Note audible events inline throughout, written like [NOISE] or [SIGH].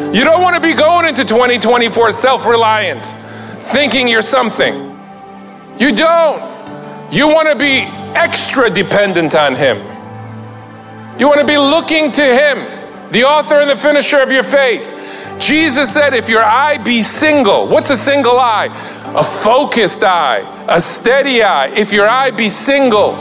You don't want to be going into 2024 self reliant, thinking you're something. You don't. You want to be extra dependent on Him. You want to be looking to Him, the author and the finisher of your faith. Jesus said, If your eye be single, what's a single eye? A focused eye, a steady eye. If your eye be single,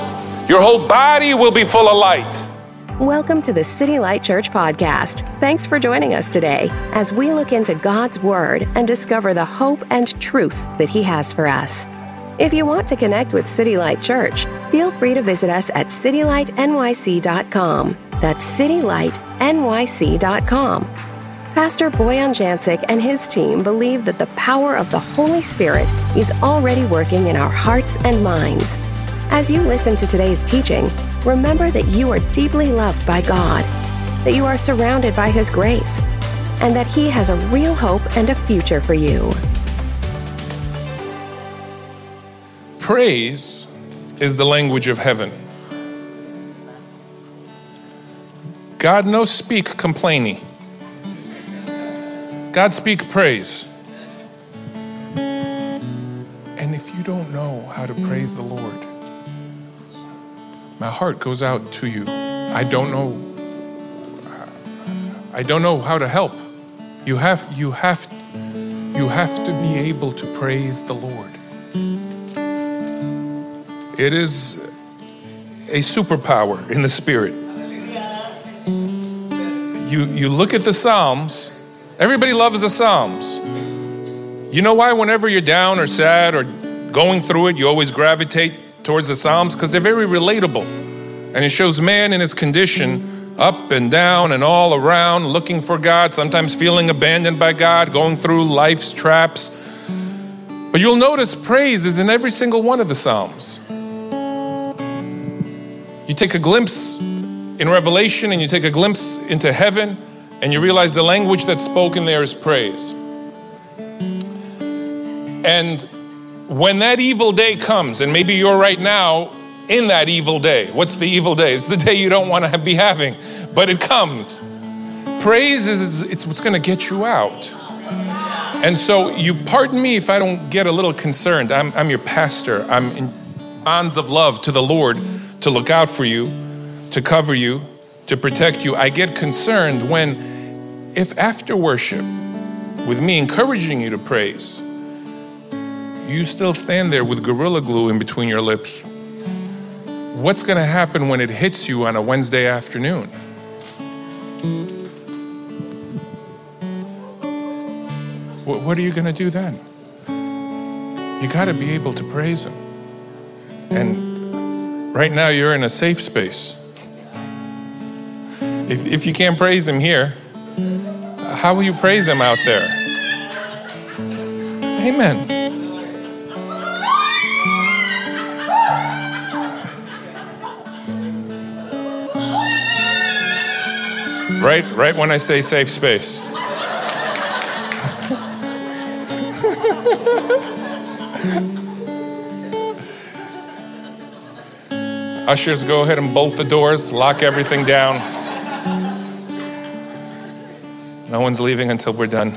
your whole body will be full of light. Welcome to the City Light Church podcast. Thanks for joining us today as we look into God's Word and discover the hope and truth that He has for us. If you want to connect with City Light Church, feel free to visit us at citylightnyc.com. That's citylightnyc.com. Pastor Boyan Jancic and his team believe that the power of the Holy Spirit is already working in our hearts and minds. As you listen to today's teaching, remember that you are deeply loved by God, that you are surrounded by His grace, and that He has a real hope and a future for you. Praise is the language of heaven. God no speak complaining. God speak praise. And if you don't know how to praise the Lord, my heart goes out to you. I don't know I don't know how to help. You have you have you have to be able to praise the Lord. It is a superpower in the spirit. You you look at the Psalms, everybody loves the Psalms. You know why whenever you're down or sad or going through it, you always gravitate towards the Psalms because they're very relatable. And it shows man in his condition, up and down and all around, looking for God, sometimes feeling abandoned by God, going through life's traps. But you'll notice praise is in every single one of the Psalms. You take a glimpse in Revelation and you take a glimpse into heaven, and you realize the language that's spoken there is praise. And when that evil day comes, and maybe you're right now in that evil day, what's the evil day? It's the day you don't want to be having, but it comes. Praise is it's what's going to get you out. And so, you pardon me if I don't get a little concerned. I'm, I'm your pastor. I'm in bonds of love to the Lord to look out for you, to cover you, to protect you. I get concerned when, if after worship, with me encouraging you to praise, you still stand there with gorilla glue in between your lips. What's going to happen when it hits you on a Wednesday afternoon? What are you going to do then? You got to be able to praise Him. And right now, you're in a safe space. If, if you can't praise Him here, how will you praise Him out there? Amen. Right, right when I say safe space. Ushers, go ahead and bolt the doors, lock everything down. No one's leaving until we're done.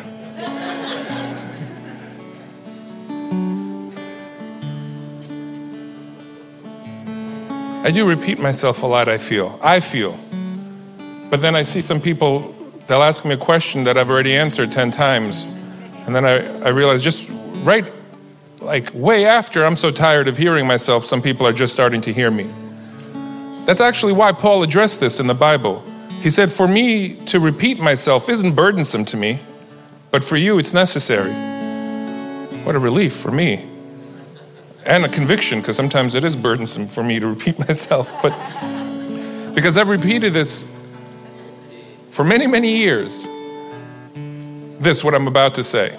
I do repeat myself a lot, I feel. I feel. But then I see some people, they'll ask me a question that I've already answered 10 times. And then I, I realize just right, like way after I'm so tired of hearing myself, some people are just starting to hear me. That's actually why Paul addressed this in the Bible. He said, For me to repeat myself isn't burdensome to me, but for you it's necessary. What a relief for me. And a conviction, because sometimes it is burdensome for me to repeat [LAUGHS] myself. But because I've repeated this for many, many years, this, what I'm about to say,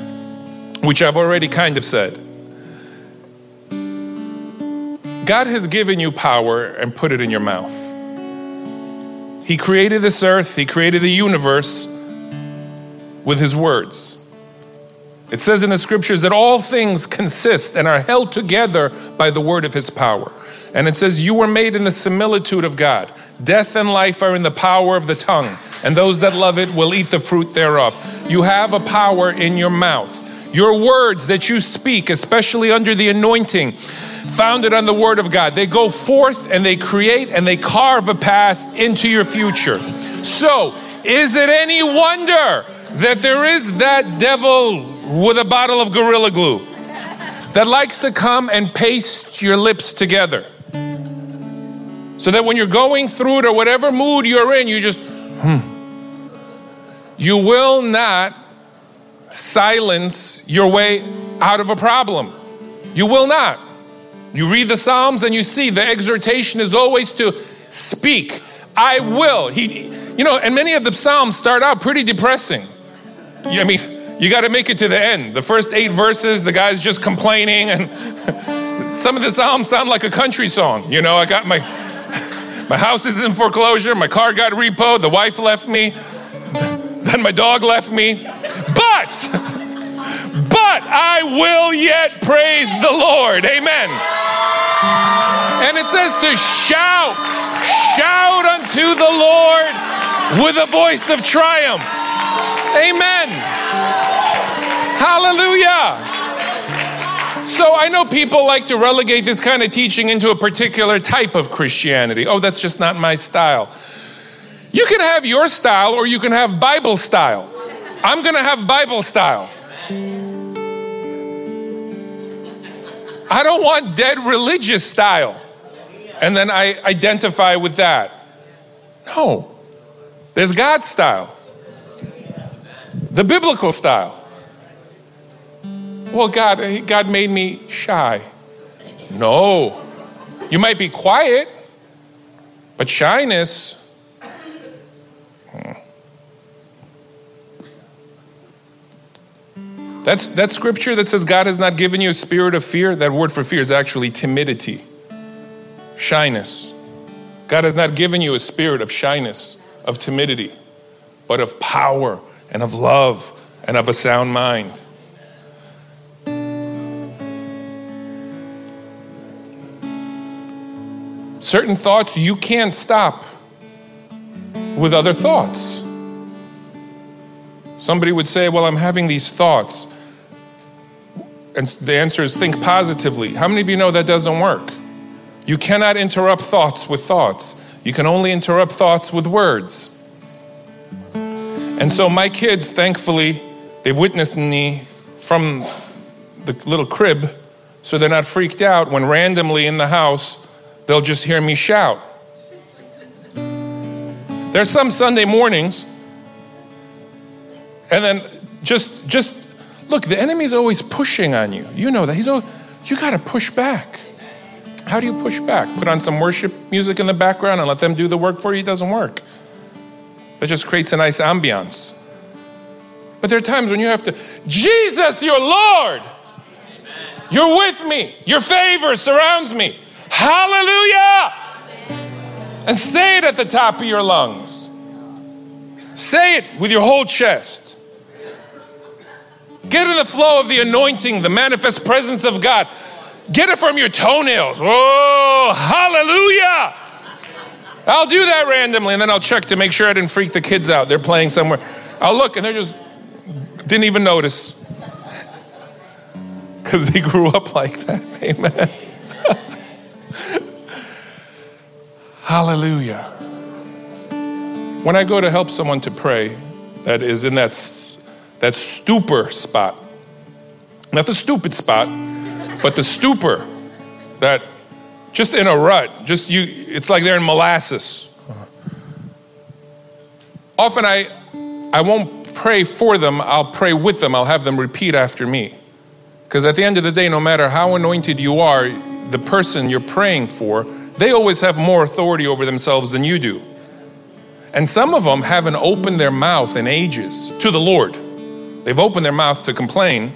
which I've already kind of said. God has given you power and put it in your mouth. He created this earth, He created the universe with His words. It says in the scriptures that all things consist and are held together by the word of His power. And it says, You were made in the similitude of God. Death and life are in the power of the tongue and those that love it will eat the fruit thereof. You have a power in your mouth. Your words that you speak, especially under the anointing, founded on the Word of God, they go forth and they create and they carve a path into your future. So, is it any wonder that there is that devil with a bottle of Gorilla Glue that likes to come and paste your lips together? So that when you're going through it or whatever mood you're in, you just, hmm. You will not silence your way out of a problem. You will not. You read the Psalms and you see the exhortation is always to speak. I will. He, you know, and many of the Psalms start out pretty depressing. I mean, you got to make it to the end. The first eight verses, the guy's just complaining, and [LAUGHS] some of the Psalms sound like a country song. You know, I got my my house is in foreclosure, my car got repoed, the wife left me, then my dog left me. But, but I will yet praise the Lord. Amen. And it says to shout, shout unto the Lord with a voice of triumph. Amen. Hallelujah. So I know people like to relegate this kind of teaching into a particular type of Christianity. Oh, that's just not my style. You can have your style or you can have Bible style. I'm going to have Bible style. I don't want dead religious style. And then I identify with that. No. There's God's style, the biblical style. Well, God, God made me shy. No. You might be quiet, but shyness. Hmm. That's that scripture that says God has not given you a spirit of fear. That word for fear is actually timidity, shyness. God has not given you a spirit of shyness, of timidity, but of power and of love and of a sound mind. Certain thoughts you can't stop with other thoughts. Somebody would say, Well, I'm having these thoughts. And the answer is think positively. How many of you know that doesn't work? You cannot interrupt thoughts with thoughts, you can only interrupt thoughts with words. And so, my kids, thankfully, they've witnessed me from the little crib, so they're not freaked out when randomly in the house they'll just hear me shout. There's some Sunday mornings, and then just just look, the enemy's always pushing on you. You know that. He's always, you got to push back. How do you push back? Put on some worship music in the background and let them do the work for you? It doesn't work. That just creates a nice ambiance. But there are times when you have to, Jesus, your Lord, you're with me, your favor surrounds me. Hallelujah! And say it at the top of your lungs. Say it with your whole chest. Get in the flow of the anointing, the manifest presence of God. Get it from your toenails. Oh, hallelujah! I'll do that randomly and then I'll check to make sure I didn't freak the kids out. They're playing somewhere. I'll look and they're just, didn't even notice. Because they grew up like that. [LAUGHS] Amen. Hallelujah. When I go to help someone to pray that is in that, that stupor spot, not the stupid spot, but the stupor that just in a rut, just you, it's like they're in molasses. Often I, I won't pray for them, I'll pray with them, I'll have them repeat after me. Because at the end of the day, no matter how anointed you are, the person you're praying for they always have more authority over themselves than you do. And some of them haven't opened their mouth in ages to the Lord. They've opened their mouth to complain,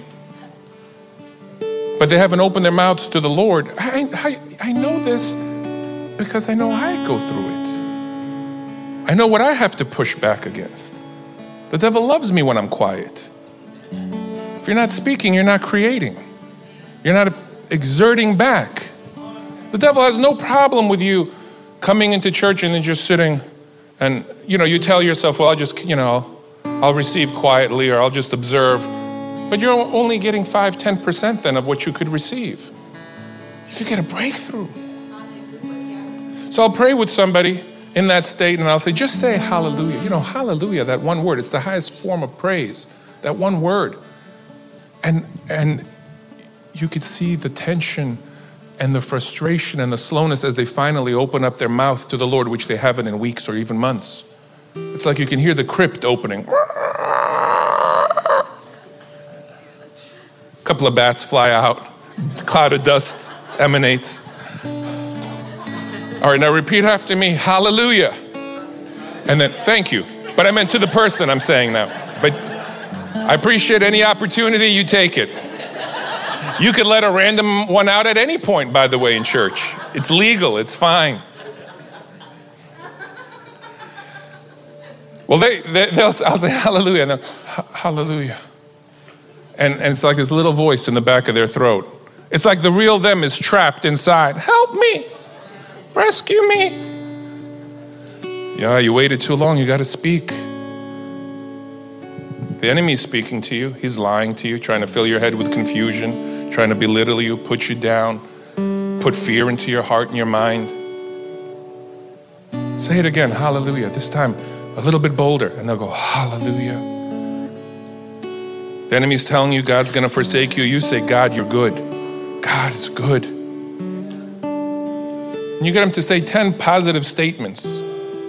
but they haven't opened their mouths to the Lord. I, I, I know this because I know I go through it. I know what I have to push back against. The devil loves me when I'm quiet. If you're not speaking, you're not creating, you're not exerting back. The devil has no problem with you coming into church and then just sitting and, you know, you tell yourself, well, I'll just, you know, I'll receive quietly or I'll just observe. But you're only getting 5 10% then of what you could receive. You could get a breakthrough. So I'll pray with somebody in that state and I'll say, just say hallelujah. You know, hallelujah, that one word, it's the highest form of praise, that one word. And, and you could see the tension and the frustration and the slowness as they finally open up their mouth to the Lord, which they haven't in weeks or even months. It's like you can hear the crypt opening. A couple of bats fly out, cloud of dust emanates. All right, now repeat after me Hallelujah. And then, thank you. But I meant to the person I'm saying now. But I appreciate any opportunity you take it. You could let a random one out at any point, by the way, in church. It's legal, it's fine. Well, they, they, will I'll say hallelujah, and then hallelujah. And, and it's like this little voice in the back of their throat. It's like the real them is trapped inside. Help me, rescue me. Yeah, you waited too long, you got to speak. The enemy's speaking to you, he's lying to you, trying to fill your head with confusion trying to belittle you, put you down, put fear into your heart and your mind. Say it again, hallelujah. This time a little bit bolder, and they'll go, hallelujah. The enemy's telling you God's going to forsake you. You say, God, you're good. God is good. And you get them to say 10 positive statements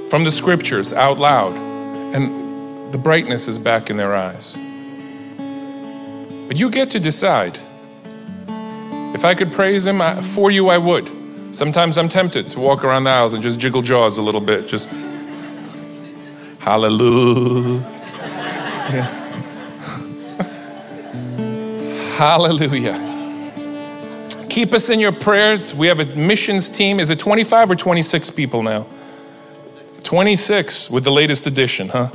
from the scriptures out loud, and the brightness is back in their eyes. But you get to decide if I could praise him for you, I would. Sometimes I'm tempted to walk around the aisles and just jiggle jaws a little bit, just hallelujah. [LAUGHS] Hallelujah. Keep us in your prayers. We have a missions team. Is it 25 or 26 people now? 26 with the latest edition, huh?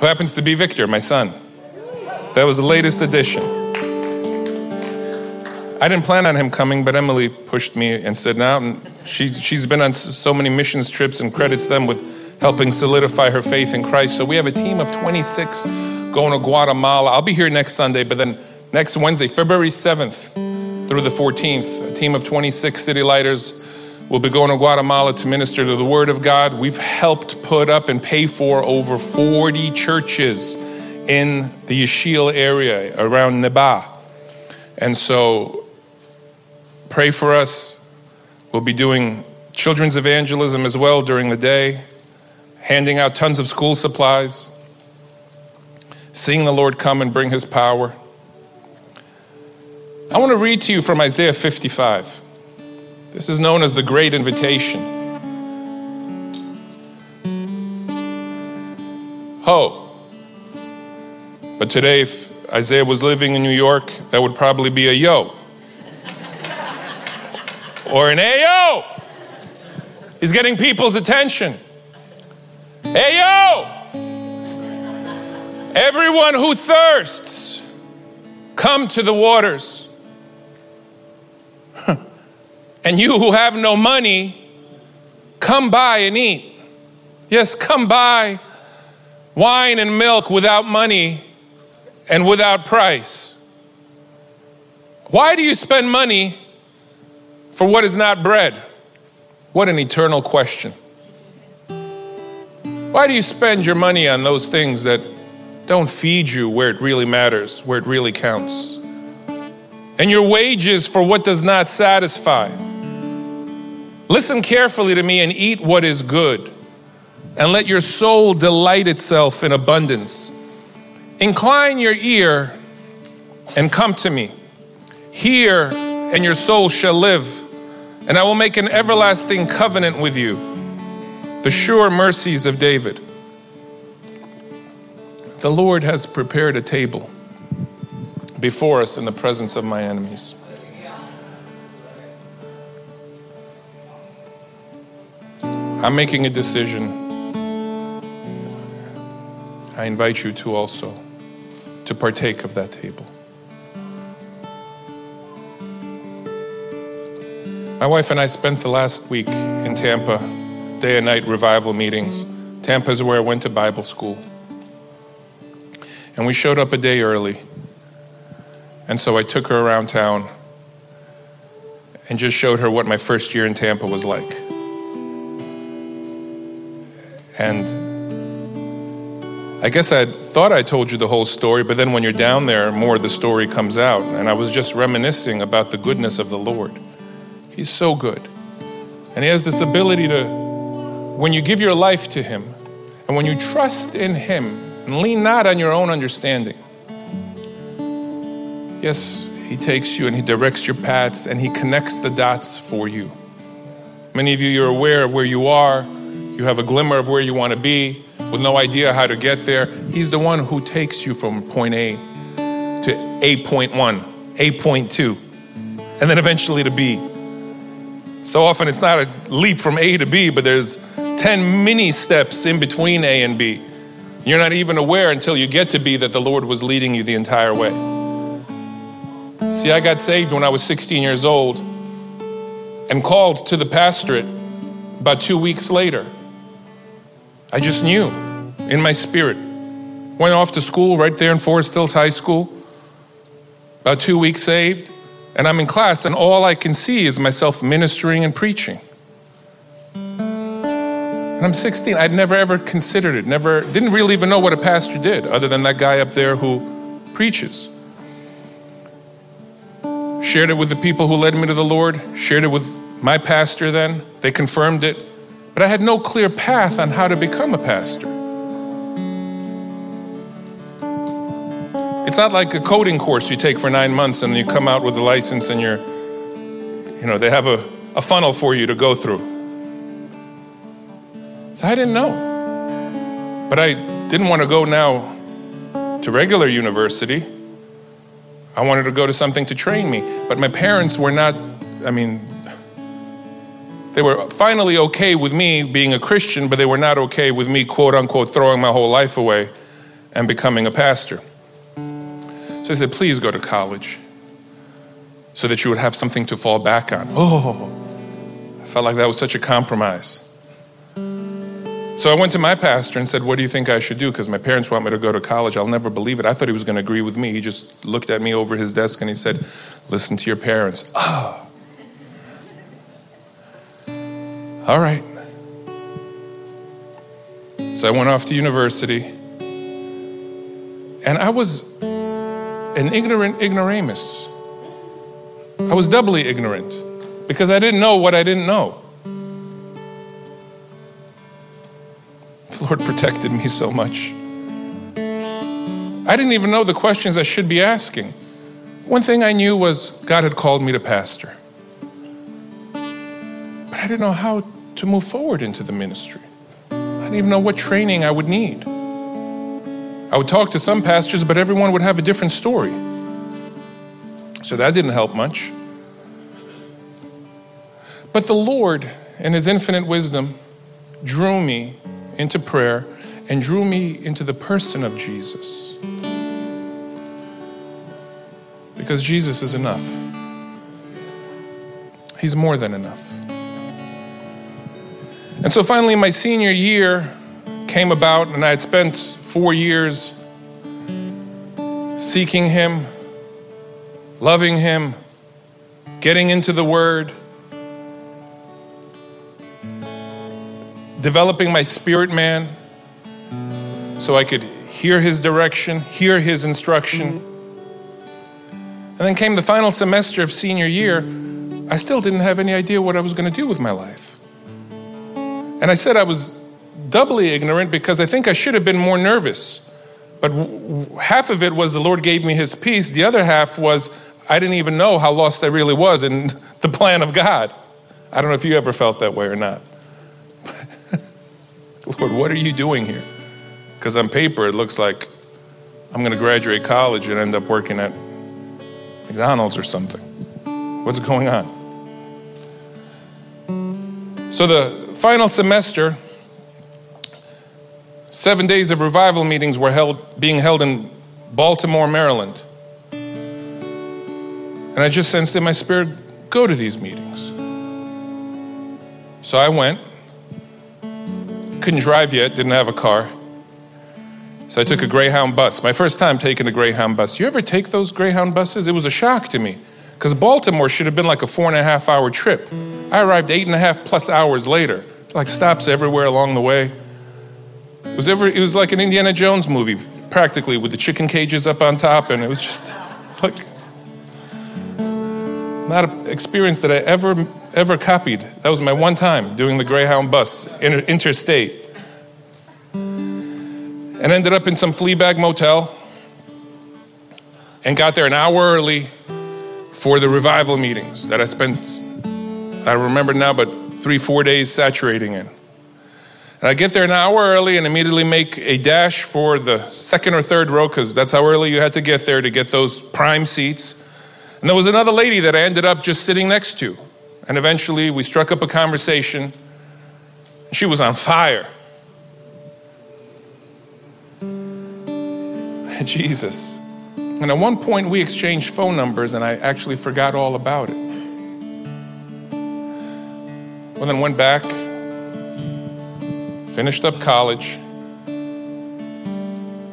Who happens to be Victor, my son. That was the latest edition. I didn't plan on him coming, but Emily pushed me and said, "Now." She she's been on so many missions trips and credits them with helping solidify her faith in Christ. So we have a team of 26 going to Guatemala. I'll be here next Sunday, but then next Wednesday, February 7th through the 14th, a team of 26 city lighters will be going to Guatemala to minister to the Word of God. We've helped put up and pay for over 40 churches in the Yaxchil area around Neiba. And so Pray for us. We'll be doing children's evangelism as well during the day, handing out tons of school supplies, seeing the Lord come and bring his power. I want to read to you from Isaiah 55. This is known as the Great Invitation. Ho. But today, if Isaiah was living in New York, that would probably be a yo or an Ayo. He's getting people's attention. Ayo. Everyone who thirsts, come to the waters. [LAUGHS] and you who have no money, come buy and eat. Yes, come buy wine and milk without money and without price. Why do you spend money for what is not bread? What an eternal question. Why do you spend your money on those things that don't feed you where it really matters, where it really counts? And your wages for what does not satisfy? Listen carefully to me and eat what is good, and let your soul delight itself in abundance. Incline your ear and come to me. Hear, and your soul shall live and I will make an everlasting covenant with you, the sure mercies of David. The Lord has prepared a table before us in the presence of my enemies. I'm making a decision. I invite you to also to partake of that table. My wife and I spent the last week in Tampa, day and night revival meetings, Tampa is where I went to Bible school. And we showed up a day early. And so I took her around town and just showed her what my first year in Tampa was like. And I guess I thought I told you the whole story, but then when you're down there, more of the story comes out. And I was just reminiscing about the goodness of the Lord. He's so good. And He has this ability to, when you give your life to Him and when you trust in Him and lean not on your own understanding, yes, He takes you and He directs your paths and He connects the dots for you. Many of you, you're aware of where you are, you have a glimmer of where you want to be with no idea how to get there. He's the one who takes you from point A to A.1, A.2, and then eventually to B. So often it's not a leap from A to B, but there's 10 mini steps in between A and B. You're not even aware until you get to B that the Lord was leading you the entire way. See, I got saved when I was 16 years old and called to the pastorate about two weeks later. I just knew in my spirit. Went off to school right there in Forest Hills High School. About two weeks saved. And I'm in class, and all I can see is myself ministering and preaching. And I'm 16. I'd never ever considered it, never, didn't really even know what a pastor did, other than that guy up there who preaches. Shared it with the people who led me to the Lord, shared it with my pastor then. They confirmed it. But I had no clear path on how to become a pastor. It's not like a coding course you take for nine months and you come out with a license and you're, you know, they have a, a funnel for you to go through. So I didn't know. But I didn't want to go now to regular university. I wanted to go to something to train me. But my parents were not, I mean, they were finally okay with me being a Christian, but they were not okay with me, quote unquote, throwing my whole life away and becoming a pastor. So said, please go to college so that you would have something to fall back on. Oh, I felt like that was such a compromise. So I went to my pastor and said, What do you think I should do? Because my parents want me to go to college. I'll never believe it. I thought he was going to agree with me. He just looked at me over his desk and he said, Listen to your parents. Oh. All right. So I went off to university. And I was an ignorant ignoramus. I was doubly ignorant because I didn't know what I didn't know. The Lord protected me so much. I didn't even know the questions I should be asking. One thing I knew was God had called me to pastor. But I didn't know how to move forward into the ministry. I didn't even know what training I would need. I would talk to some pastors, but everyone would have a different story. So that didn't help much. But the Lord, in His infinite wisdom, drew me into prayer and drew me into the person of Jesus. Because Jesus is enough, He's more than enough. And so finally, my senior year came about, and I had spent four years seeking Him, loving Him, getting into the Word, developing my spirit man so I could hear His direction, hear His instruction. And then came the final semester of senior year. I still didn't have any idea what I was going to do with my life. And I said I was doubly ignorant because I think I should have been more nervous. But half of it was the Lord gave me his peace, the other half was I didn't even know how lost I really was in [LAUGHS] the plan of God. I don't know if you ever felt that way or not. [LAUGHS] Lord, what are you doing here? Because on paper, it looks like I'm going to graduate college and end up working at McDonald's or something. What's going on? So, the final semester, seven days of revival meetings were held, being held in Baltimore, Maryland. And I just sensed in my spirit, go to these meetings. So I went. couldn't drive yet, didn't have a car. So I took a Greyhound bus. My first time taking a Greyhound bus. You ever take those Greyhound buses? It was a shock to me because Baltimore should have been like a four and a half hour trip. I arrived eight and a half plus hours later, like stops everywhere along the way. It was, it was like an Indiana Jones movie, practically, with the chicken cages up on top, and it was just [LAUGHS] like not an experience that I ever ever copied. That was my one time doing the Greyhound bus interstate and ended up in some flea bag motel and got there an hour early for the revival meetings that I spent, I remember now, but three, four days saturating in. And I get there an hour early and immediately make a dash for the second or third row because that's how early you had to get there to get those prime seats. And there was another lady that I ended up just sitting next to. And eventually we struck up a conversation. She was on fire. [LAUGHS] Jesus. And at one point, we exchanged phone numbers, and I actually forgot all about it. Well, then went back, finished up college.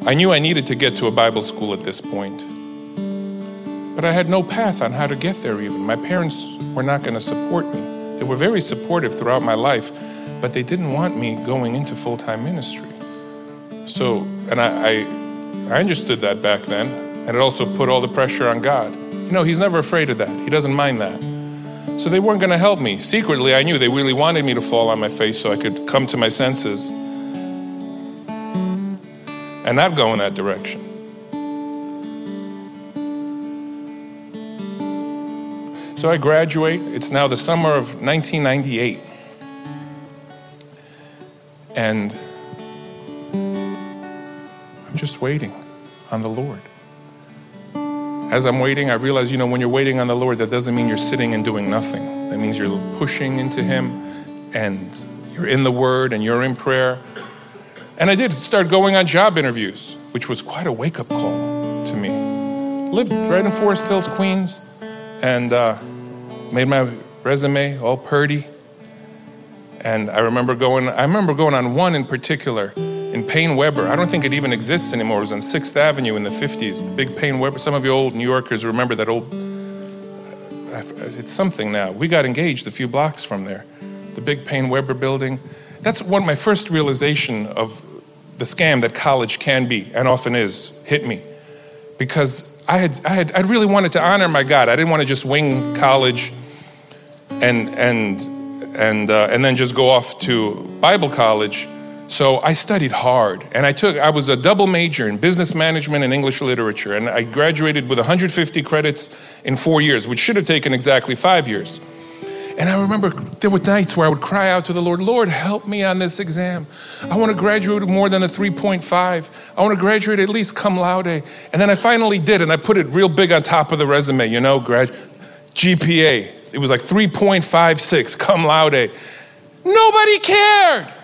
I knew I needed to get to a Bible school at this point, but I had no path on how to get there, even. My parents were not going to support me. They were very supportive throughout my life, but they didn't want me going into full time ministry. So, and I, I I understood that back then, and it also put all the pressure on God. You know, He's never afraid of that, He doesn't mind that. So they weren't going to help me. Secretly, I knew they really wanted me to fall on my face so I could come to my senses and not go in that direction. So I graduate. It's now the summer of 1998. And I'm just waiting on the Lord. As I'm waiting, I realize, you know, when you're waiting on the Lord, that doesn't mean you're sitting and doing nothing. That means you're pushing into Him and you're in the Word and you're in prayer. And I did start going on job interviews, which was quite a wake up call to me. Lived right in Forest Hills, Queens, and uh, made my resume all purdy. And I remember going, I remember going on one in particular in Paine Weber. I don't think it even exists anymore. It was on 6th Avenue in the 50s. The big Paine Weber. Some of you old New Yorkers remember that old, it's something now. We got engaged a few blocks from there. The big Paine Weber building. That's one my first realization of the scam that college can be and often is hit me. Because I had, I had, I really wanted to honor my God. I didn't want to just wing college and, and, and, uh, and then just go off to Bible college so I studied hard and I took, I was a double major in business management and English literature. And I graduated with 150 credits in four years, which should have taken exactly five years. And I remember there were nights where I would cry out to the Lord, Lord, help me on this exam. I want to graduate more than a 3.5. I want to graduate at least cum laude. And then I finally did, and I put it real big on top of the resume, you know, grad, GPA. It was like 3.56 cum laude. Nobody cared.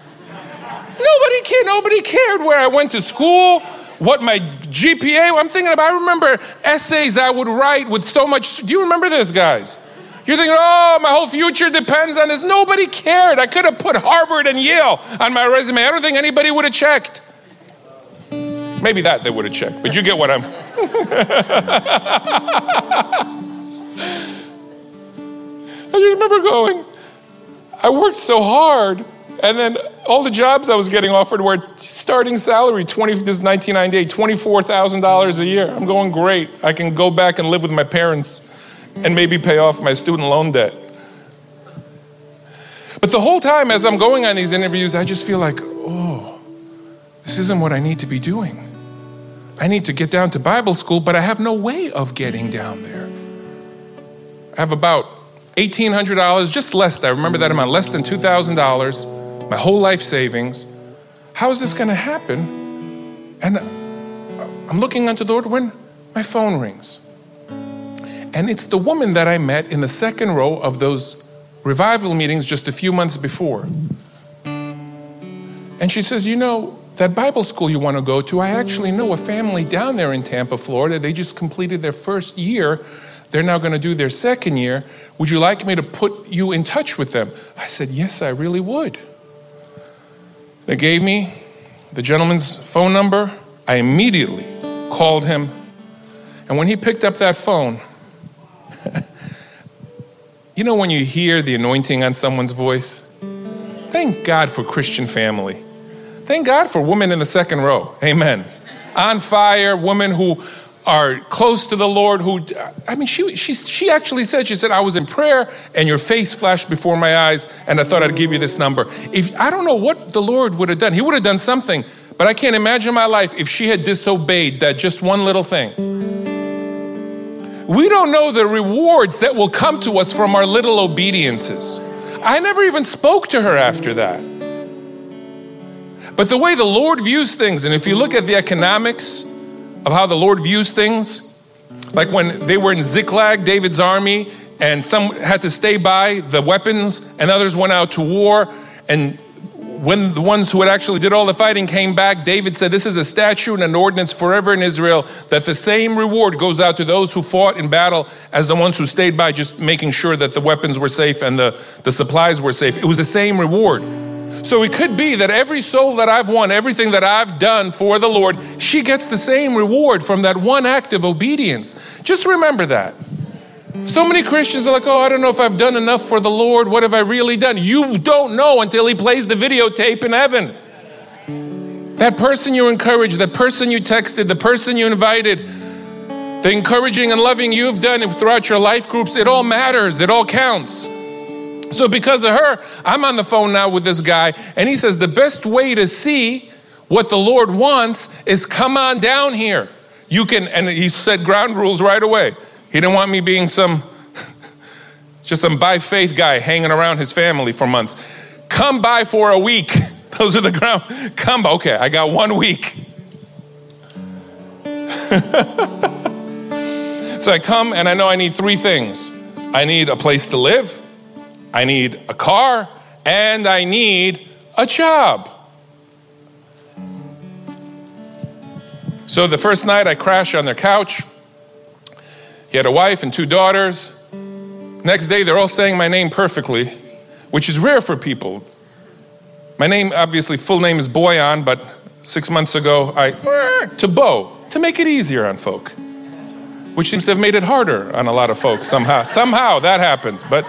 Nobody cared. Nobody cared where I went to school, what my GPA. I'm thinking about. I remember essays I would write with so much. Do you remember this, guys? You're thinking, oh, my whole future depends on this. Nobody cared. I could have put Harvard and Yale on my resume. I don't think anybody would have checked. Maybe that they would have checked, but you get what I'm. [LAUGHS] I just remember going, I worked so hard and then all the jobs I was getting offered were starting salary, 20, this is 1998, $24,000 a year. I'm going great. I can go back and live with my parents and maybe pay off my student loan debt. But the whole time as I'm going on these interviews, I just feel like, oh, this isn't what I need to be doing. I need to get down to Bible school, but I have no way of getting down there. I have about $1,800, just less. I remember that amount, less than $2,000 my whole life savings. How is this going to happen? And uh, I'm looking unto the Lord when my phone rings. And it's the woman that I met in the second row of those revival meetings just a few months before. And she says, You know, that Bible school you want to go to, I actually know a family down there in Tampa, Florida. They just completed their first year. They're now going to do their second year. Would you like me to put you in touch with them? I said, Yes, I really would. They gave me the gentleman's phone number. I immediately called him. And when he picked up that phone, [LAUGHS] you know when you hear the anointing on someone's voice? Thank God for Christian family. Thank God for women in the second row. Amen. On fire, women who are close to the Lord who, I mean, she, she, she actually said, she said, I was in prayer and your face flashed before my eyes and I thought I'd give you this number. If, I don't know what the Lord would have done. He would have done something, but I can't imagine my life if she had disobeyed that just one little thing. We don't know the rewards that will come to us from our little obediences. I never even spoke to her after that. But the way the Lord views things, and if you look at the economics, of how the Lord views things. Like when they were in Ziklag, David's army, and some had to stay by the weapons, and others went out to war. And when the ones who had actually did all the fighting came back, David said, This is a statute and an ordinance forever in Israel that the same reward goes out to those who fought in battle as the ones who stayed by, just making sure that the weapons were safe and the, the supplies were safe. It was the same reward. So it could be that every soul that I've won, everything that I've done for the Lord, she gets the same reward from that one act of obedience. Just remember that. So many Christians are like, oh, I don't know if I've done enough for the Lord. What have I really done? You don't know until He plays the videotape in heaven. That person you encouraged, that person you texted, the person you invited, the encouraging and loving you've done throughout your life groups, it all matters, it all counts. So, because of her, I'm on the phone now with this guy, and he says the best way to see what the Lord wants is come on down here. You can, and he set ground rules right away. He didn't want me being some, [LAUGHS] just some by faith guy hanging around his family for months. Come by for a week. [LAUGHS] Those are the ground. Come, okay, I got one week. [LAUGHS] so I come and I know I need three things I need a place to live. I need a car, and I need a job. So the first night I crashed on their couch. He had a wife and two daughters. Next day they're all saying my name perfectly, which is rare for people. My name, obviously, full name is Boyan, but six months ago I to Bo to make it easier on folk, which seems to have made it harder on a lot of folks somehow. Somehow that happened, but.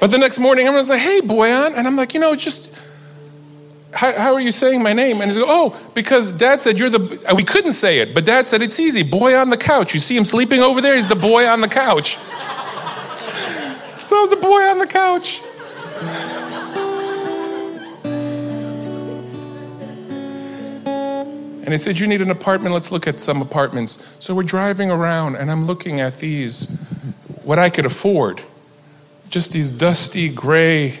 But the next morning, everyone's like, hey, Boyan. And I'm like, you know, just, how, how are you saying my name? And he's like, oh, because dad said you're the, uh, we couldn't say it, but dad said it's easy. Boy on the couch. You see him sleeping over there? He's the boy on the couch. [LAUGHS] so I was the boy on the couch. And he said, You need an apartment? Let's look at some apartments. So we're driving around, and I'm looking at these, what I could afford just these dusty, gray,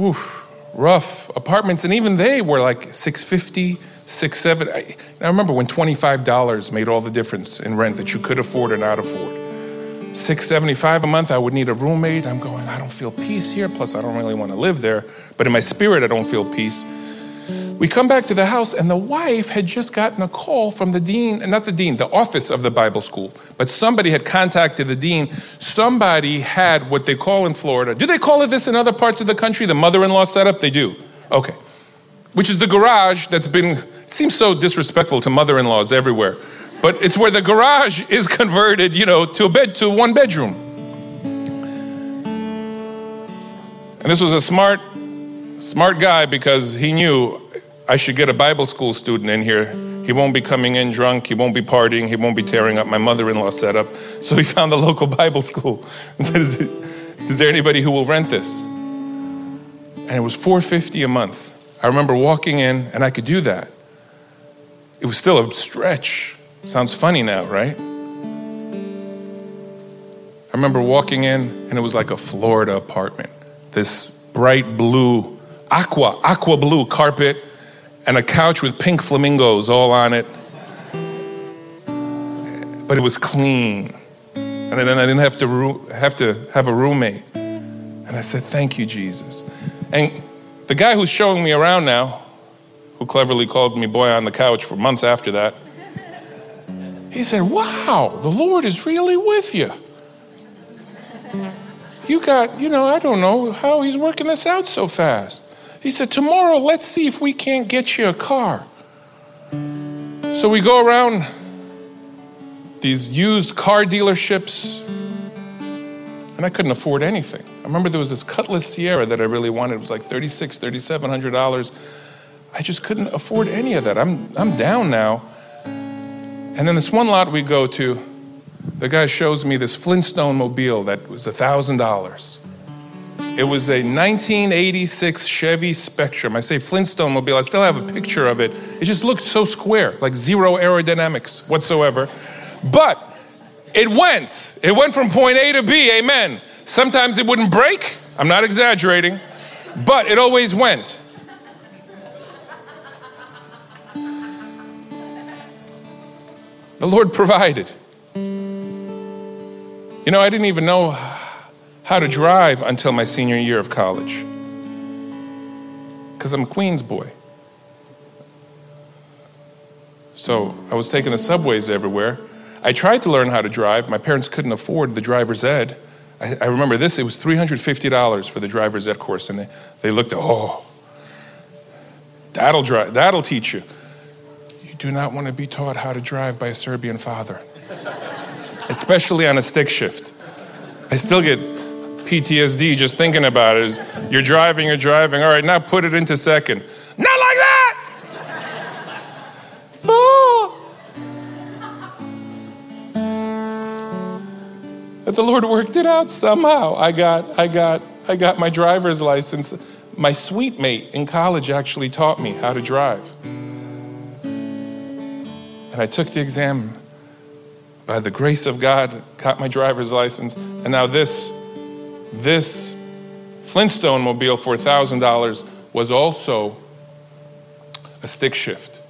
oof, rough apartments. And even they were like 650, 670. I, I remember when $25 made all the difference in rent that you could afford or not afford. 675 a month, I would need a roommate. I'm going, I don't feel peace here. Plus, I don't really want to live there. But in my spirit, I don't feel peace. We come back to the house, and the wife had just gotten a call from the dean, not the dean, the office of the Bible school, but somebody had contacted the dean. Somebody had what they call in Florida. Do they call it this in other parts of the country? The mother in law setup? They do. Okay. Which is the garage that's been, seems so disrespectful to mother in laws everywhere, but it's where the garage is converted, you know, to a bed, to one bedroom. And this was a smart, smart guy because he knew I should get a Bible school student in here. He won't be coming in drunk. He won't be partying. He won't be tearing up my mother in law setup. So he found the local [LAUGHS] Bible school and [LAUGHS] said, is, is there anybody who will rent this? And it was 450 a month. I remember walking in and I could do that. It was still a stretch. Sounds funny now, right? I remember walking in and it was like a Florida apartment. This bright blue, aqua, aqua blue carpet and a couch with pink flamingos all on it. But it was clean. And then I didn't have to have to have a roommate. And I said, "Thank you, Jesus." And the guy who's showing me around now, who cleverly called me boy on the couch for months after that, he said, "Wow, the Lord is really with you." You got, you know, I don't know how he's working this out so fast. He said, Tomorrow, let's see if we can't get you a car. So we go around these used car dealerships, and I couldn't afford anything. I remember there was this Cutlass Ciera that I really wanted. It was like $36, $3,700. I just couldn't afford any of that. I'm, I'm down now. And then this one lot we go to, the guy shows me this Flintstone mobile that was $1,000. It was a 1986 Chevy Spectrum. I say Flintstone mobile, I still have a picture of it. It just looked so square, like zero aerodynamics whatsoever. But it went. It went from point A to B, amen. Sometimes it wouldn't break, I'm not exaggerating, but it always went. The Lord provided. You know, I didn't even know how to drive until my senior year of college because I'm a Queens boy. So I was taking the subways everywhere. I tried to learn how to drive. My parents couldn't afford the driver's ed. I, I remember this, it was $350 for the driver's ed course. And they, they looked at, oh, that'll, drive, that'll teach you. You do not want to be taught how to drive by a Serbian father, especially on a stick shift. I still get PTSD just thinking about it. Is you're driving, you're driving. All right, now put it into second. Not like that. [LAUGHS] oh. But the Lord worked it out somehow. I got, I got, I got my driver's license. My suite mate in college actually taught me how to drive. And I took the exam by the grace of God, got my driver's license, and now this this Flintstone mobile for $1,000 was also a stick shift.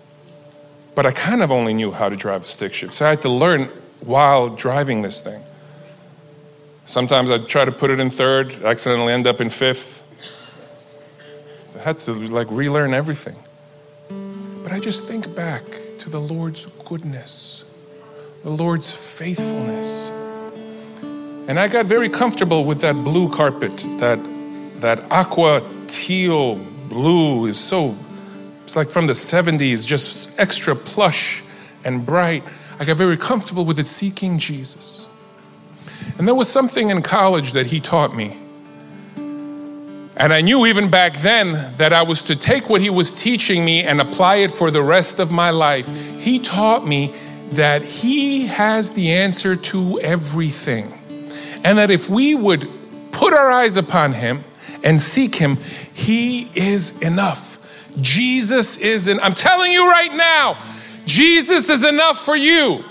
But I kind of only knew how to drive a stick shift. So I had to learn while driving this thing. Sometimes I'd try to put it in third, accidentally end up in fifth. I had to like relearn everything. But I just think back to the Lord's goodness, the Lord's faithfulness. And I got very comfortable with that blue carpet, that, that aqua teal blue is so, it's like from the 70s, just extra plush and bright. I got very comfortable with it seeking Jesus. And there was something in college that he taught me. And I knew even back then that I was to take what he was teaching me and apply it for the rest of my life. He taught me that he has the answer to everything. And that if we would put our eyes upon him and seek him, he is enough. Jesus is in, I'm telling you right now, Jesus is enough for you.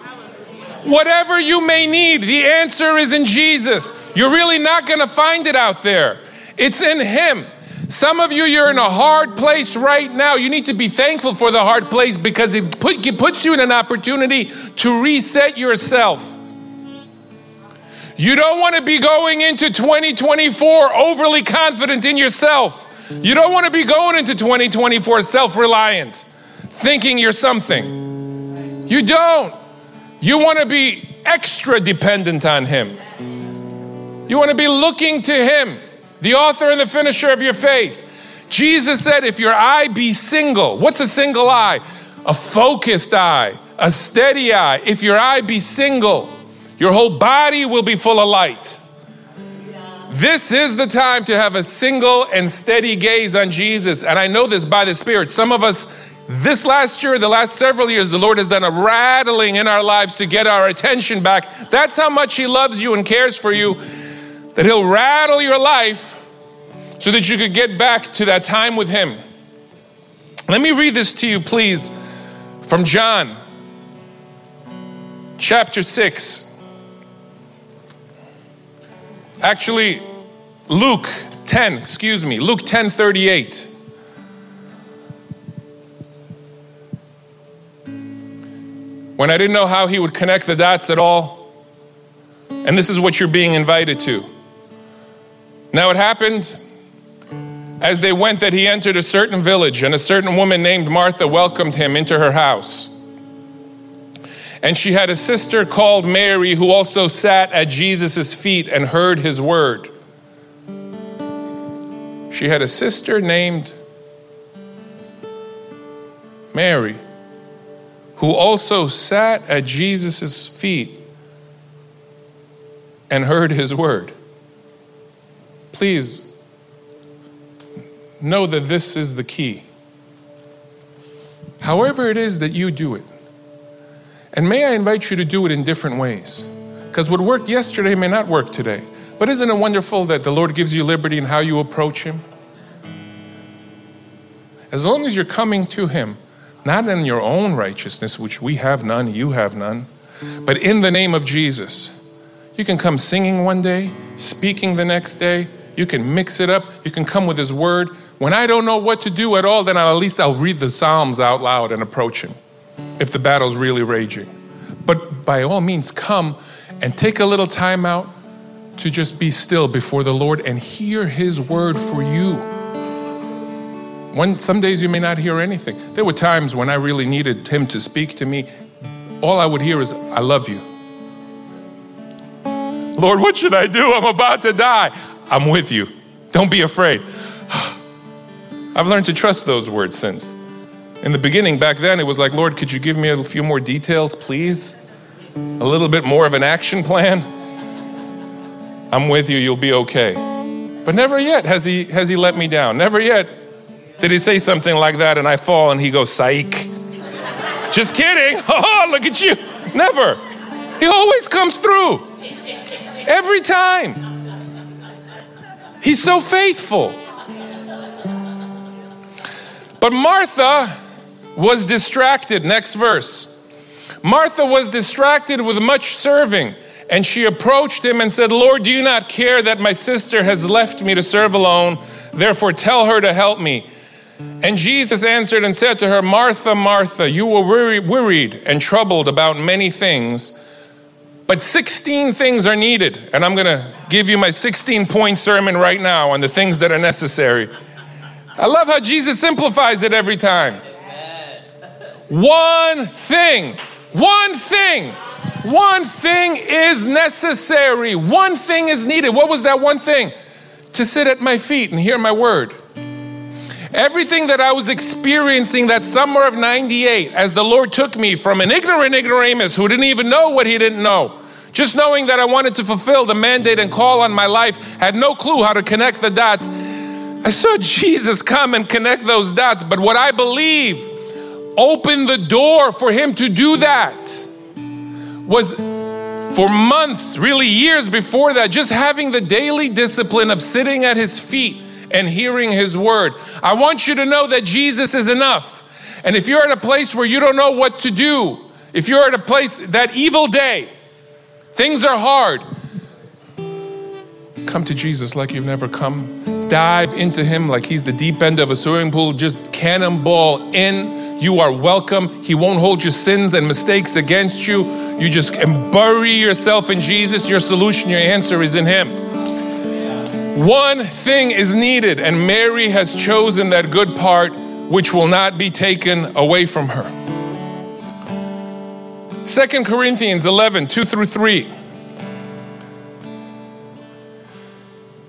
Whatever you may need, the answer is in Jesus. You're really not going to find it out there. It's in Him. Some of you, you're in a hard place right now. You need to be thankful for the hard place because it, put, it puts you in an opportunity to reset yourself. You don't want to be going into 2024 overly confident in yourself. You don't want to be going into 2024 self reliant, thinking you're something. You don't. You want to be extra dependent on Him. You want to be looking to Him, the author and the finisher of your faith. Jesus said, If your eye be single, what's a single eye? A focused eye, a steady eye. If your eye be single, your whole body will be full of light. This is the time to have a single and steady gaze on Jesus. And I know this by the Spirit. Some of us, this last year, the last several years, the Lord has done a rattling in our lives to get our attention back. That's how much He loves you and cares for you, that He'll rattle your life so that you could get back to that time with Him. Let me read this to you, please, from John chapter 6. Actually, Luke 10, excuse me, Luke 10 38. When I didn't know how he would connect the dots at all, and this is what you're being invited to. Now it happened as they went that he entered a certain village, and a certain woman named Martha welcomed him into her house. And she had a sister called Mary who also sat at Jesus' feet and heard his word. She had a sister named Mary, who also sat at Jesus' feet and heard his word. Please know that this is the key. However, it is that you do it. And may I invite you to do it in different ways? Because what worked yesterday may not work today. But isn't it wonderful that the Lord gives you liberty in how you approach Him? As long as you're coming to Him, not in your own righteousness, which we have none, you have none, but in the name of Jesus. You can come singing one day, speaking the next day. You can mix it up. You can come with His Word. When I don't know what to do at all, then at least I'll read the Psalms out loud and approach Him if the battle's really raging. But by all means, come and take a little time out to just be still before the Lord and hear His word for you. One, some days you may not hear anything. There were times when I really needed Him to speak to me. All I would hear is, I love you. Lord, what should I do? I'm about to die. I'm with you. Don't be afraid. [SIGHS] I've learned to trust those words since. In the beginning, back then, it was like, Lord, could you give me a few more details, please? A little bit more of an action plan? I'm with you, you'll be okay. But never yet has he, has he let me down. Never yet did he say something like that and I fall and he goes, psych. Just kidding. [LAUGHS] Oh, look at you. Never. He always comes through. Every time. He's so faithful. But Martha was distracted. Next verse. Martha was distracted with much serving, and she approached him and said, Lord, do you not care that my sister has left me to serve alone? Therefore, tell her to help me. And Jesus answered and said to her, Martha, Martha, you were worried and troubled about many things, but 16 things are needed. And I'm going to give you my 16 point sermon right now on the things that are necessary. I love how Jesus simplifies it every time. One thing, one thing, one thing is necessary. One thing is needed. What was that one thing? To sit at my feet and hear my word. Everything that I was experiencing that summer of 98, as the Lord took me from an ignorant ignoramus who didn't even know what he didn't know, just knowing that I wanted to fulfill the mandate and call on my life, had no clue how to connect the dots. I saw [LAUGHS] Jesus come and connect those dots. But what I believe opened the door for him to do that was for months, really years before that, just having the daily discipline of sitting at his feet and hearing his word. I want you to know that Jesus is enough. And if you're at a place where you don't know what to do, if you're at a place that evil day, things are hard, come to Jesus like you've never come. Dive into him like he's the deep end of a swimming pool, just cannonball in. You are welcome. He won't hold your sins and mistakes against you. You just bury yourself in Jesus. Your solution, your answer is in him. One thing is needed, and Mary has chosen that good part which will not be taken away from her. Second Corinthians 11, 2 through 3.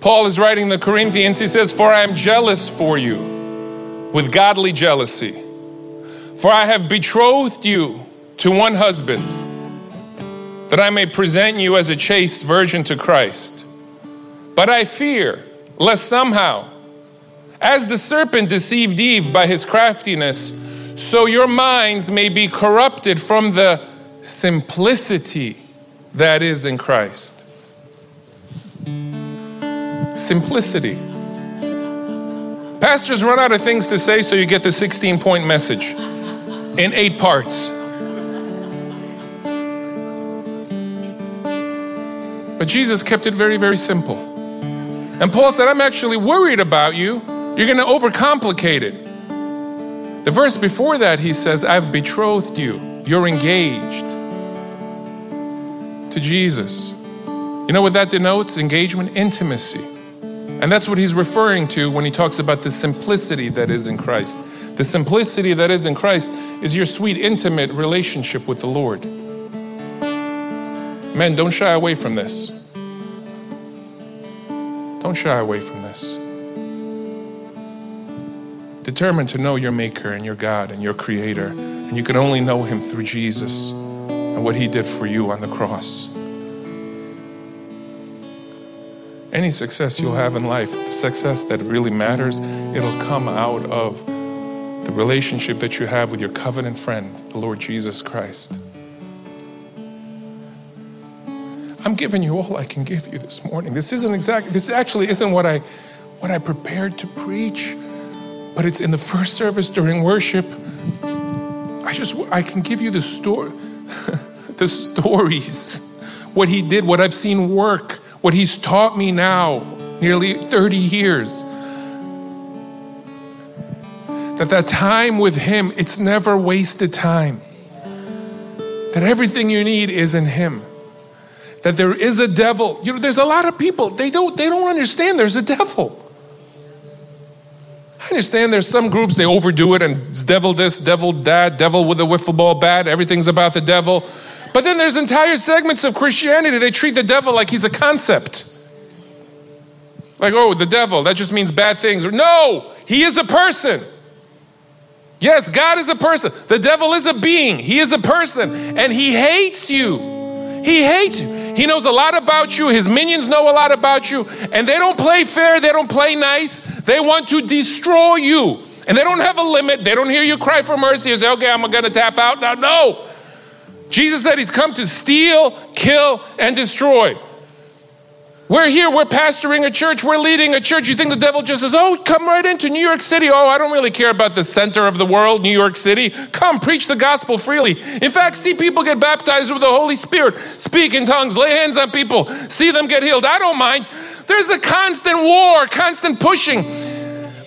Paul is writing the Corinthians, he says, For I am jealous for you with godly jealousy. For I have betrothed you to one husband, that I may present you as a chaste virgin to Christ. But I fear lest somehow, as the serpent deceived Eve by his craftiness, so your minds may be corrupted from the simplicity that is in Christ. Simplicity. Pastors run out of things to say, so you get the 16 point message in eight parts. But Jesus kept it very, very simple. And Paul said, I'm actually worried about you. You're going to overcomplicate it. The verse before that, he says, I've betrothed you. You're engaged to Jesus. You know what that denotes? Engagement, intimacy. And that's what he's referring to when he talks about the simplicity that is in Christ. The simplicity that is in Christ is your sweet, intimate relationship with the Lord. Men, don't shy away from this. Don't shy away from this. determined to know your Maker and your God and your Creator. And you can only know Him through Jesus and what He did for you on the cross. Any success you'll have in life, the success that really matters, it'll come out of the relationship that you have with your covenant friend, the Lord Jesus Christ. I'm giving you all I can give you this morning. This isn't exactly, this actually isn't what I what I prepared to preach, but it's in the first service during worship. I just I can give you the story, [LAUGHS] the stories, what he did, what I've seen work, what he's taught me now, nearly 30 years. That that time with him, it's never wasted time. That everything you need is in him that there is a devil. You know, there's a lot of people, they don't, they don't understand there's a devil. I understand there's some groups, they overdo it and devil this, devil that, devil with a wiffle ball bat, everything's about the devil. But then there's entire segments of Christianity, they treat the devil like he's a concept. Like, oh, the devil, that just means bad things. No, he is a person. Yes, God is a person. The devil is a being. He is a person. And he hates you. He hates you. He knows a lot about you. His minions know a lot about you. And they don't play fair, they don't play nice. They want to destroy you. And they don't have a limit. They don't hear you cry for mercy and say, okay, I'm going to tap out. Now, no. Jesus said he's come to steal, kill, and destroy. We're here, we're pastoring a church, we're leading a church. You think the devil just says, Oh, come right into New York City. Oh, I don't really care about the center of the world, New York City. Come, preach the gospel freely. In fact, see people get baptized with the Holy Spirit, speak in tongues, lay hands on people, see them get healed. I don't mind. There's a constant war, constant pushing.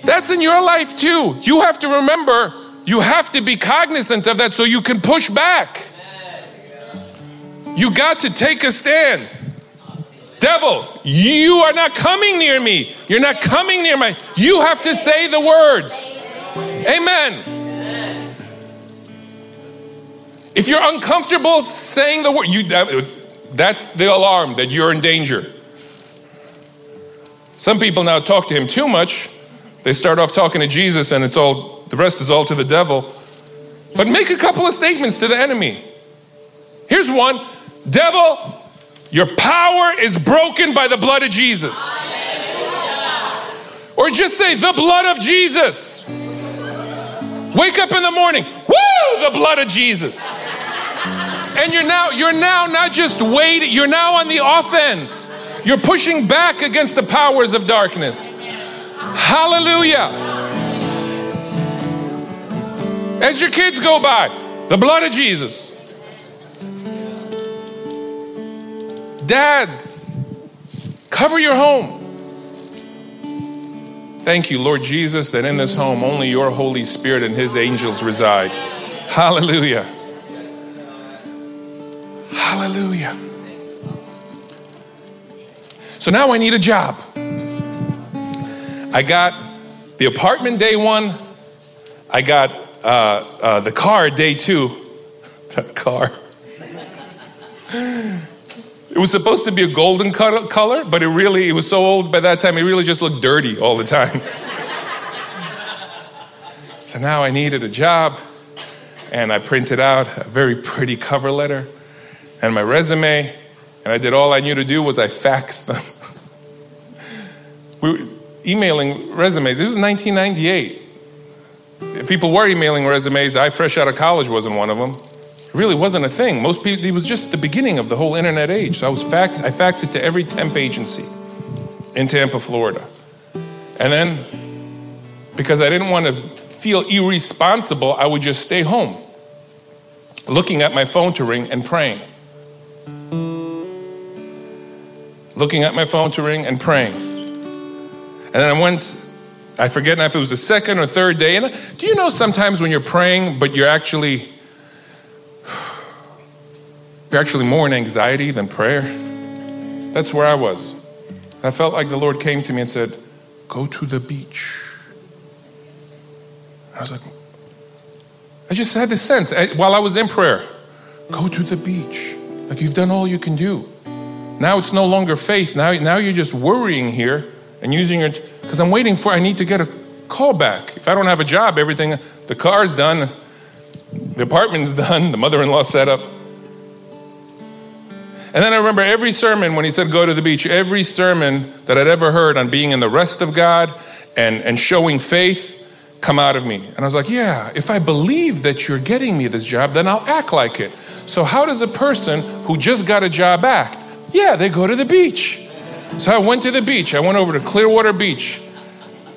That's in your life too. You have to remember, you have to be cognizant of that so you can push back. You got to take a stand. Devil, you are not coming near me. You're not coming near my. You have to say the words. Amen. If you're uncomfortable saying the word, you that's the alarm that you're in danger. Some people now talk to him too much. They start off talking to Jesus and it's all the rest is all to the devil. But make a couple of statements to the enemy. Here's one. Devil, your power is broken by the blood of Jesus. Or just say, the blood of Jesus. Wake up in the morning, woo, the blood of Jesus. And you're now, you're now not just waiting, you're now on the offense. You're pushing back against the powers of darkness. Hallelujah. As your kids go by, the blood of Jesus. Dads, cover your home. Thank you, Lord Jesus, that in this home only your Holy Spirit and his angels reside. Hallelujah. Hallelujah. So now I need a job. I got the apartment day one, I got uh, uh, the car day two. [LAUGHS] the car. It was supposed to be a golden color, but it really, it was so old by that time, it really just looked dirty all the time. [LAUGHS] so now I needed a job, and I printed out a very pretty cover letter and my resume, and I did all I knew to do was I faxed them. [LAUGHS] we were emailing resumes. It was 1998. If people were emailing resumes, I, fresh out of college, wasn't one of them. It really wasn't a thing. Most people, it was just the beginning of the whole internet age. So I was fax, I faxed it to every temp agency in Tampa, Florida. And then, because I didn't want to feel irresponsible, I would just stay home, looking at my phone to ring and praying. Looking at my phone to ring and praying. And then I went, I forget now if it was the second or third day. And do you know sometimes when you're praying, but you're actually you're actually more in anxiety than prayer. That's where I was. I felt like the Lord came to me and said, Go to the beach. I was like, I just had this sense eh, while I was in prayer go to the beach. Like you've done all you can do. Now it's no longer faith. Now, now you're just worrying here and using it because I'm waiting for, I need to get a call back. If I don't have a job, everything, the car's done, the apartment's [LAUGHS] done, the mother in law set up. And then I remember every sermon when he said go to the beach, every sermon that I'd ever heard on being in the rest of God and, and showing faith come out of me. And I was like, yeah, if I believe that you're getting me this job, then I'll act like it. So, how does a person who just got a job act? Yeah, they go to the beach. So, I went to the beach. I went over to Clearwater Beach.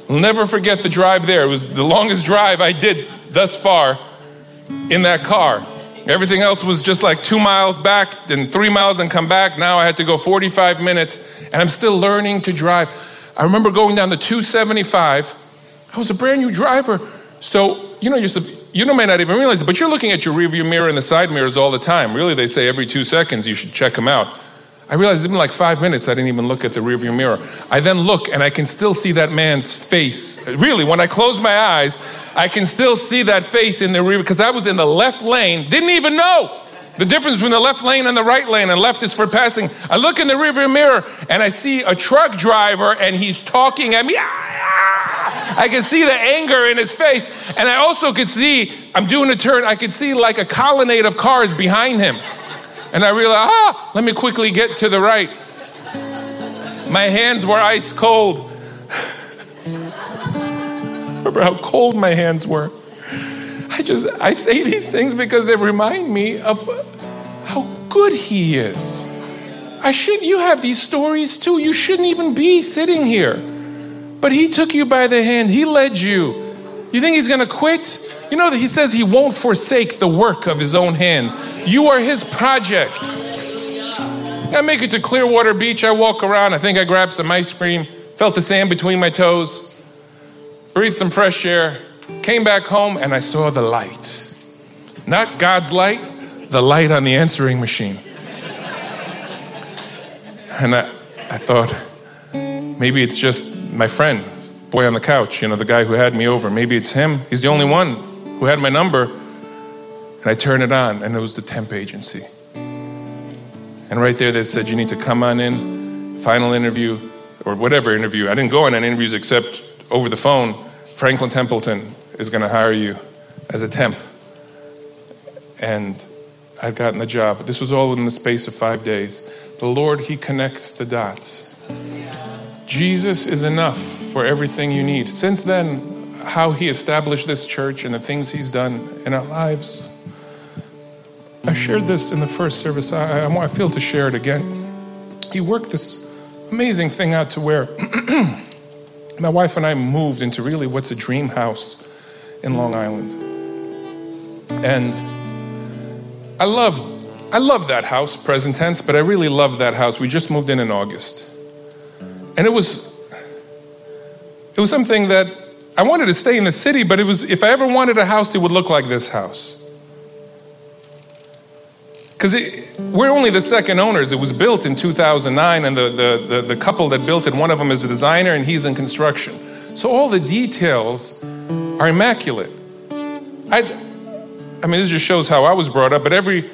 I'll never forget the drive there. It was the longest [LAUGHS] drive I did thus far in that car. Everything else was just like two miles back, then three miles and come back. Now I had to go 45 minutes, and I'm still learning to drive. I remember going down the 275. I was a brand new driver. So, you know, you're, you may not even realize it, but you're looking at your rearview mirror and the side mirrors all the time. Really, they say every two seconds you should check them out. I realized even like five minutes, I didn't even look at the rearview mirror. I then look and I can still see that man's face. Really, when I close my eyes, I can still see that face in the rear because I was in the left lane, didn't even know the difference between the left lane and the right lane, and left is for passing. I look in the rearview mirror and I see a truck driver and he's talking at me. I can see the anger in his face. And I also could see, I'm doing a turn, I could see like a colonnade of cars behind him. And I realized, ah, let me quickly get to the right. My hands were ice cold. [LAUGHS] Remember how cold my hands were. I just, I say these things because they remind me of how good He is. I should, you have these stories too. You shouldn't even be sitting here. But He took you by the hand, He led you. You think He's gonna quit? You know that He says He won't forsake the work of His own hands. You are His project. I make it to Clearwater Beach. I walk around. I think I grabbed some ice cream, felt the sand between my toes breathed some fresh air, came back home, and I saw the light. Not God's light, the light on the answering machine. And I, I thought, maybe it's just my friend, boy on the couch, you know, the guy who had me over. Maybe it's him. He's the only one who had my number. And I turned it on, and it was the temp agency. And right there, they said, You need to come on in, final interview, or whatever interview. I didn't go on any interviews except over the phone, Franklin Templeton is going to hire you as a temp. And I'd gotten the job. This was all in the space of five days. The Lord, He connects the dots. Jesus is enough for everything you need. Since then, how He established this church and the things He's done in our lives. I shared this in the first service. I, I, I feel to share it again. He worked this amazing thing out to where [CLEARS THROAT] my wife and I moved into really what's a dream house in Long Island. And I love I love that house, present tense, but I really love that house. We just moved in in August. And it was it was something that I wanted to stay in the city, but it was if I ever wanted a house, it would look like this house. Because we're only the second owners. It was built in 2009, and the, the, the, the, couple that built it, one of them is a designer and he's in construction. So all the details are immaculate. I, I mean, this just shows how I was brought up, but every,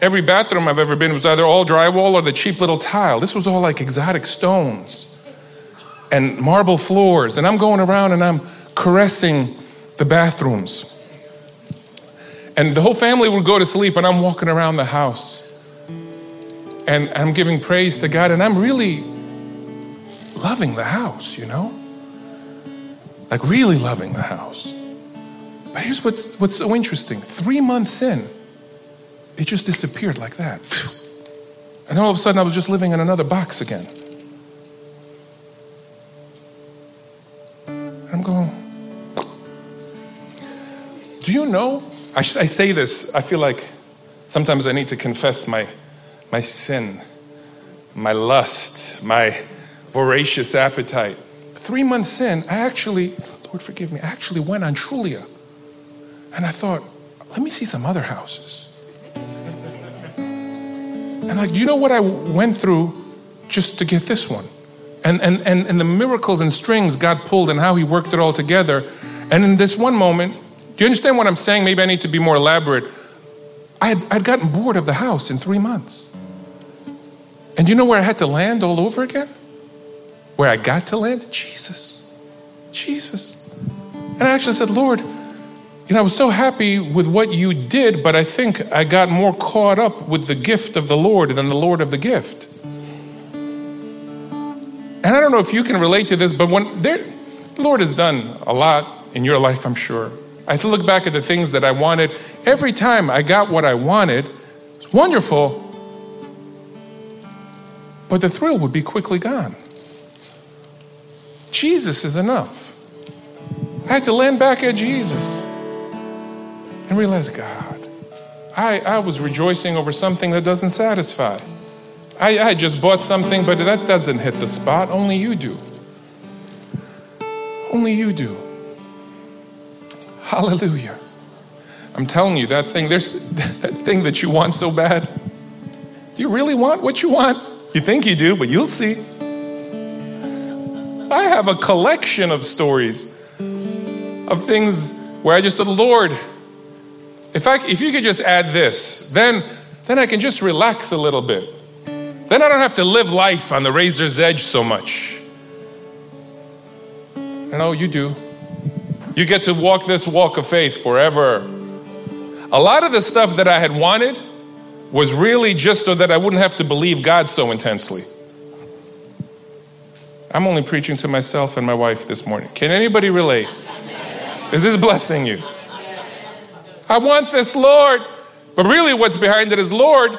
every bathroom I've ever been was either all drywall or the cheap little tile. This was all like exotic stones and marble floors. And I'm going around and I'm caressing the bathrooms. And the whole family would go to sleep, and I'm walking around the house. And I'm giving praise to God, and I'm really loving the house, you know? Like, really loving the house. But here's what's, what's so interesting three months in, it just disappeared like that. And all of a sudden, I was just living in another box again. You know I, I say this, I feel like sometimes I need to confess my, my sin, my lust, my voracious appetite. Three months in, I actually, Lord forgive me, I actually went on Trulia. And I thought, let me see some other houses. And like, you know what I went through just to get this one? And, and, and, and the miracles and strings God pulled and how He worked it all together. And in this one moment, do you understand what I'm saying? Maybe I need to be more elaborate. I had, I'd gotten bored of the house in three months. And you know where I had to land all over again? Where I got to land? Jesus. Jesus. And I actually said, Lord, you know, I was so happy with what you did, but I think I got more caught up with the gift of the Lord than the Lord of the gift. And I don't know if you can relate to this, but when there, the Lord has done a lot in your life, I'm sure. I look back at the things that I wanted. Every time I got what I wanted, it's wonderful, but the thrill would be quickly gone. Jesus is enough. I had to land back at Jesus and realize, God, I, I was rejoicing over something that doesn't satisfy. I, I just bought something, but that doesn't hit the spot. Only you do. Only you do. Hallelujah. I'm telling you, that thing, there's [LAUGHS] that thing that you want so bad. Do you really want what you want? You think you do, but you'll see. I have a collection of stories of things where I just said, Lord, if I if you could just add this, then then I can just relax a little bit. Then I don't have to live life on the razor's edge so much. Know you do. You get to walk this walk of faith forever. A lot of the stuff that I had wanted was really just so that I wouldn't have to believe God so intensely. I'm only preaching to myself and my wife this morning. Can anybody relate? Is this blessing you? I want this, Lord. But really, what's behind it is, Lord,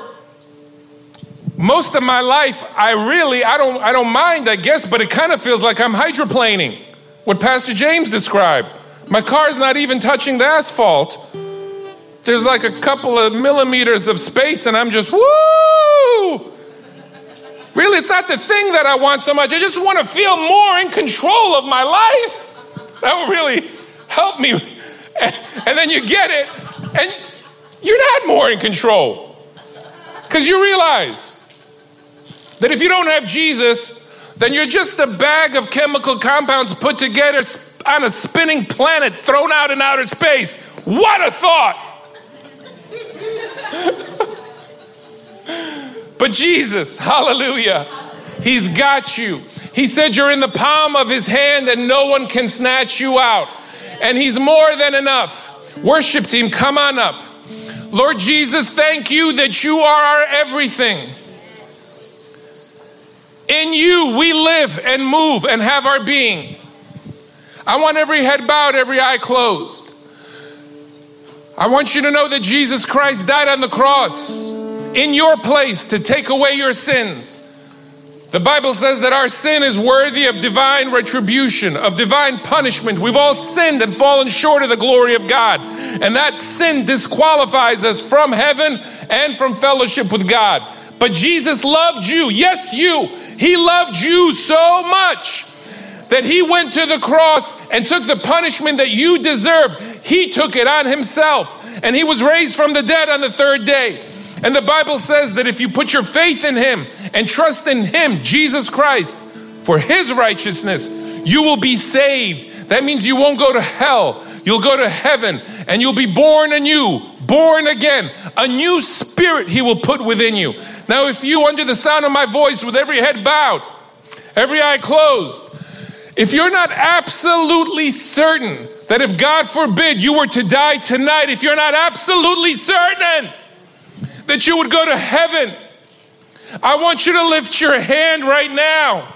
most of my life, I really, I don't, I don't mind, I guess, but it kind of feels like I'm hydroplaning. What Pastor James described. My car's not even touching the asphalt. There's like a couple of millimeters of space, and I'm just, woo! Really, it's not the thing that I want so much. I just want to feel more in control of my life. That will really help me. [LAUGHS] And then you get it, and you're not more in control. Because you realize that if you don't have Jesus, then you're just a bag of chemical compounds put together on a spinning planet thrown out in outer space. What a thought! [LAUGHS] but Jesus, hallelujah, He's got you. He said you're in the palm of His hand and no one can snatch you out. And He's more than enough. Worship team, come on up. Lord Jesus, thank you that you are our everything. In you we live and move and have our being. I want every head bowed, every eye closed. I want you to know that Jesus Christ died on the cross in your place to take away your sins. The Bible says that our sin is worthy of divine retribution, of divine punishment. We've all sinned and fallen short of the glory of God. And that sin disqualifies us from heaven and from fellowship with God. But Jesus loved you. Yes, you. He loved you so much that he went to the cross and took the punishment that you deserve. He took it on himself. And he was raised from the dead on the third day. And the Bible says that if you put your faith in Him and trust in Him, Jesus Christ, for His righteousness, you will be saved. That means you won't go to hell. You'll go to heaven and you'll be born anew, born again. A new spirit He will put within you. Now, if you, under the sound of my voice, with every head bowed, every eye closed, if you're not absolutely certain that if God forbid you were to die tonight, if you're not absolutely certain, that you would go to heaven. I want you to lift your hand right now.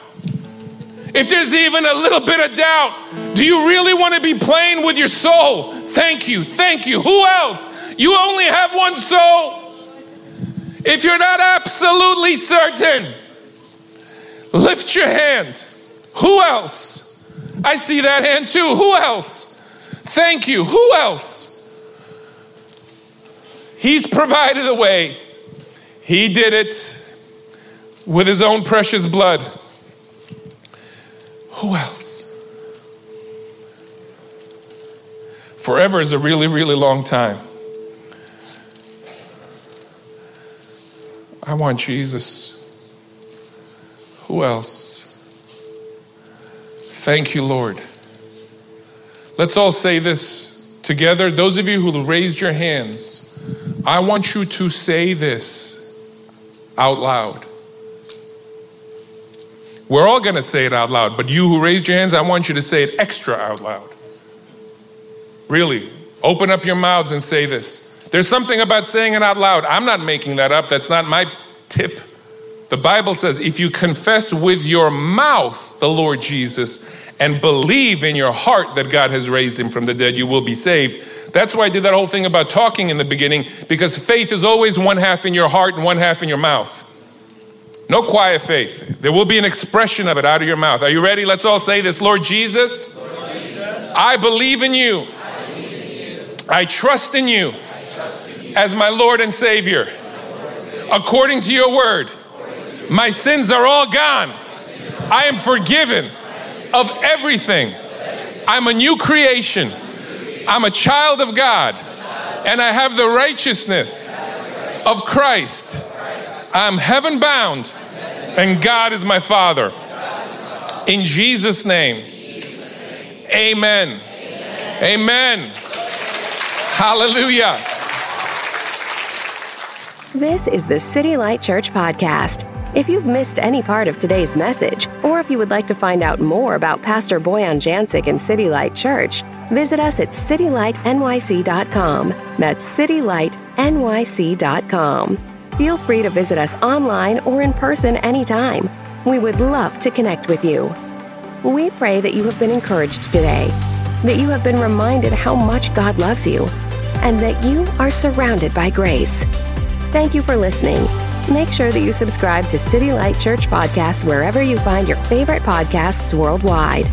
If there's even a little bit of doubt, do you really want to be playing with your soul? Thank you, thank you. Who else? You only have one soul. If you're not absolutely certain, lift your hand. Who else? I see that hand too. Who else? Thank you. Who else? He's provided a way. He did it with his own precious blood. Who else? Forever is a really, really long time. I want Jesus. Who else? Thank you, Lord. Let's all say this together. Those of you who raised your hands, I want you to say this out loud. We're all going to say it out loud, but you who raised your hands, I want you to say it extra out loud. Really, open up your mouths and say this. There's something about saying it out loud. I'm not making that up. That's not my tip. The Bible says if you confess with your mouth the Lord Jesus and believe in your heart that God has raised him from the dead, you will be saved. That's why I did that whole thing about talking in the beginning, because faith is always one half in your heart and one half in your mouth. No quiet faith. There will be an expression of it out of your mouth. Are you ready? Let's all say this Lord Jesus, Lord Jesus I, believe in you. I believe in you. I trust in you. As my Lord and Savior. According to your word, my sins are all gone. I am forgiven of everything. I'm a new creation. I'm a child of God. And I have the righteousness of Christ. I'm heaven bound, and God is my Father. In Jesus' name, amen. Amen. Hallelujah. This is the City Light Church Podcast. If you've missed any part of today's message, or if you would like to find out more about Pastor Boyan Jancic and City Light Church, visit us at citylightnyc.com. That's citylightnyc.com. Feel free to visit us online or in person anytime. We would love to connect with you. We pray that you have been encouraged today, that you have been reminded how much God loves you, and that you are surrounded by grace. Thank you for listening. Make sure that you subscribe to City Light Church Podcast wherever you find your favorite podcasts worldwide.